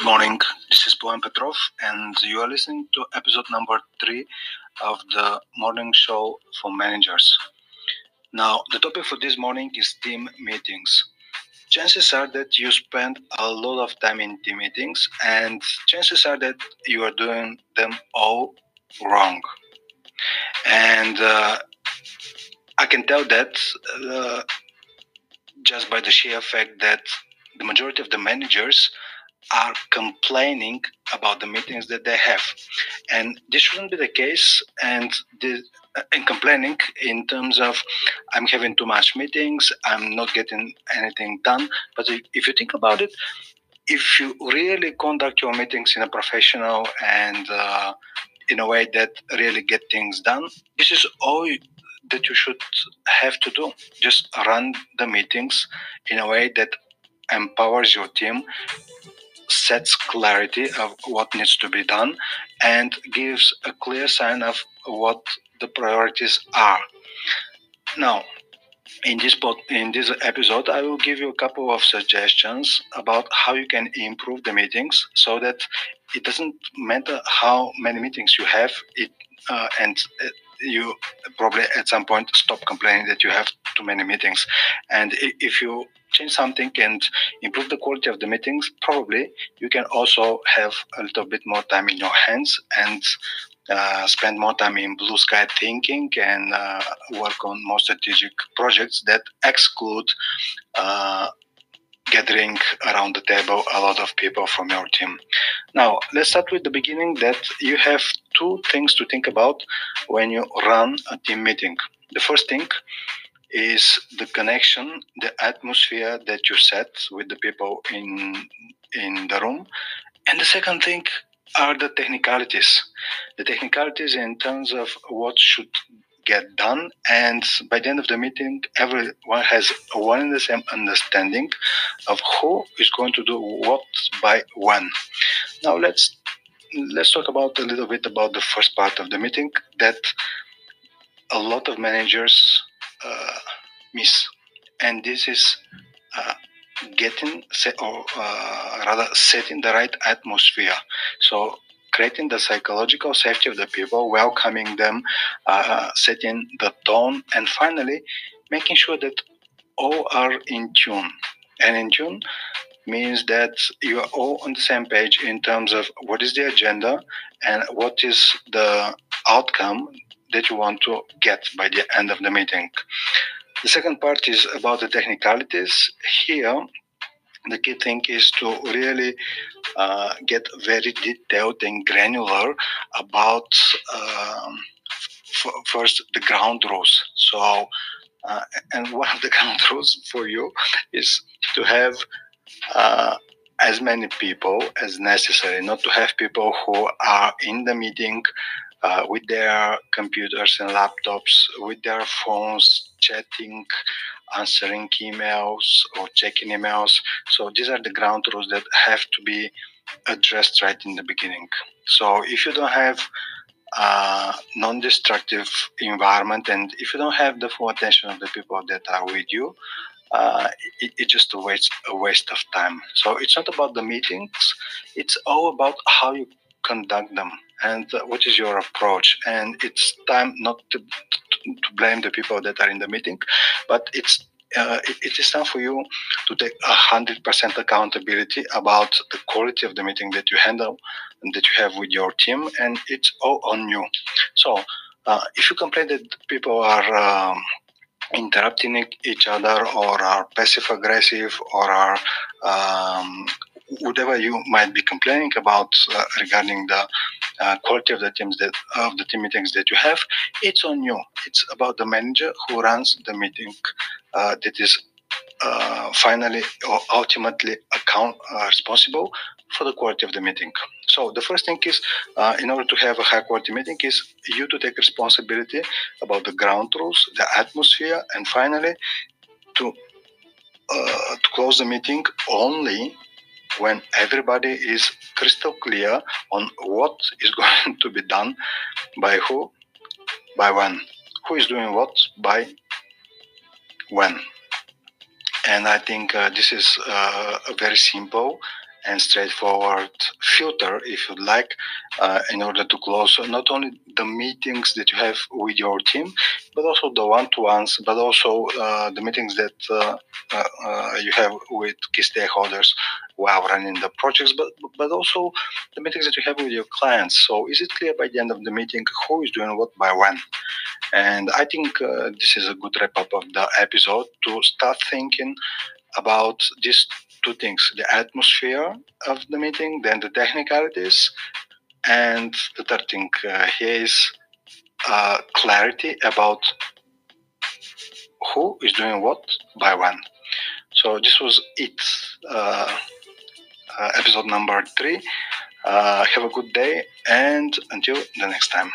Good morning. This is Bojan Petrov, and you are listening to episode number three of the morning show for managers. Now, the topic for this morning is team meetings. Chances are that you spend a lot of time in team meetings, and chances are that you are doing them all wrong. And uh, I can tell that uh, just by the sheer fact that the majority of the managers are complaining about the meetings that they have. And this shouldn't be the case and the and complaining in terms of i'm having too much meetings i'm not getting anything done. But if you think about it if you really conduct your meetings in a professional and uh, in a way that really get things done this is all that you should have to do. Just run the meetings in a way that empowers your team sets clarity of what needs to be done and gives a clear sign of what the priorities are. Now, in this in this episode, I will give you a couple of suggestions about how you can improve the meetings so that it doesn't matter how many meetings you have. It uh, and uh, you probably at some point stop complaining that you have too many meetings. And if you change something and improve the quality of the meetings, probably you can also have a little bit more time in your hands and uh, spend more time in blue sky thinking and uh, work on more strategic projects that exclude uh, gathering around the table a lot of people from your team. Now, let's start with the beginning that you have two things to think about when you run a team meeting. The first thing is the connection, the atmosphere that you set with the people in in the room. And the second thing are the technicalities. The technicalities in terms of what should get done. And by the end of the meeting, everyone has one and the same understanding of who is going to do what by when. Now let's let's talk about a little bit about the first part of the meeting that a lot of managers uh, miss, and this is uh, getting set, or uh, rather setting the right atmosphere. So creating the psychological safety of the people, welcoming them, uh, setting the tone, and finally making sure that all are in tune. And in tune means that you are all on the same page in terms of what is the agenda and what is the outcome that you want to get by the end of the meeting. The second part is about the technicalities. Here, the key thing is to really uh, get very detailed and granular about um, f- first the ground rules. So, uh, and one of the ground rules for you is to have uh, as many people as necessary, not to have people who are in the meeting uh, with their computers and laptops, with their phones, chatting, answering emails or checking emails. So these are the ground rules that have to be addressed right in the beginning. So if you don't have a non-destructive environment and if you don't have the full attention of the people that are with you, uh, it, it's just a waste a waste of time. So it's not about the meetings; it's all about how you conduct them and uh, what is your approach. And it's time not to, to, blame the people that are in the meeting, but it's uh, it, it is time for you to take a hundred percent accountability about the quality of the meeting that you handle and that you have with your team, and it's all on you. So, uh, if you complain that people are um, interrupting each other or are passive aggressive or are um, whatever you might be complaining about uh, regarding the uh, quality of the teams that of the team meetings that you have, it's on you. It's about the manager who runs the meeting uh, that is uh, finally or ultimately account uh, responsible for the quality of the meeting. So the first thing is, uh, in order to have a high quality meeting, is you to take responsibility about the ground rules, the atmosphere, and finally to to close the meeting only when everybody is crystal clear on what is going to be done by who, by when, who is doing what by when. And I think uh, this is uh, very simple and straightforward filter, if you'd like, uh, in order to close not only the meetings that you have with your team, but also the one-to-ones, but also uh, the meetings that uh, uh, uh you have with key stakeholders while running the projects, but but also the meetings that you have with your clients. So is it clear by the end of the meeting who is doing what by when? And I think uh, this is a good wrap up of the episode to start thinking about these two things the atmosphere of the meeting, then the technicalities, and the third thing uh, here is uh, clarity about who is doing what by when. So this was it, uh, uh episode number three. Uh, have a good day, and until the next time.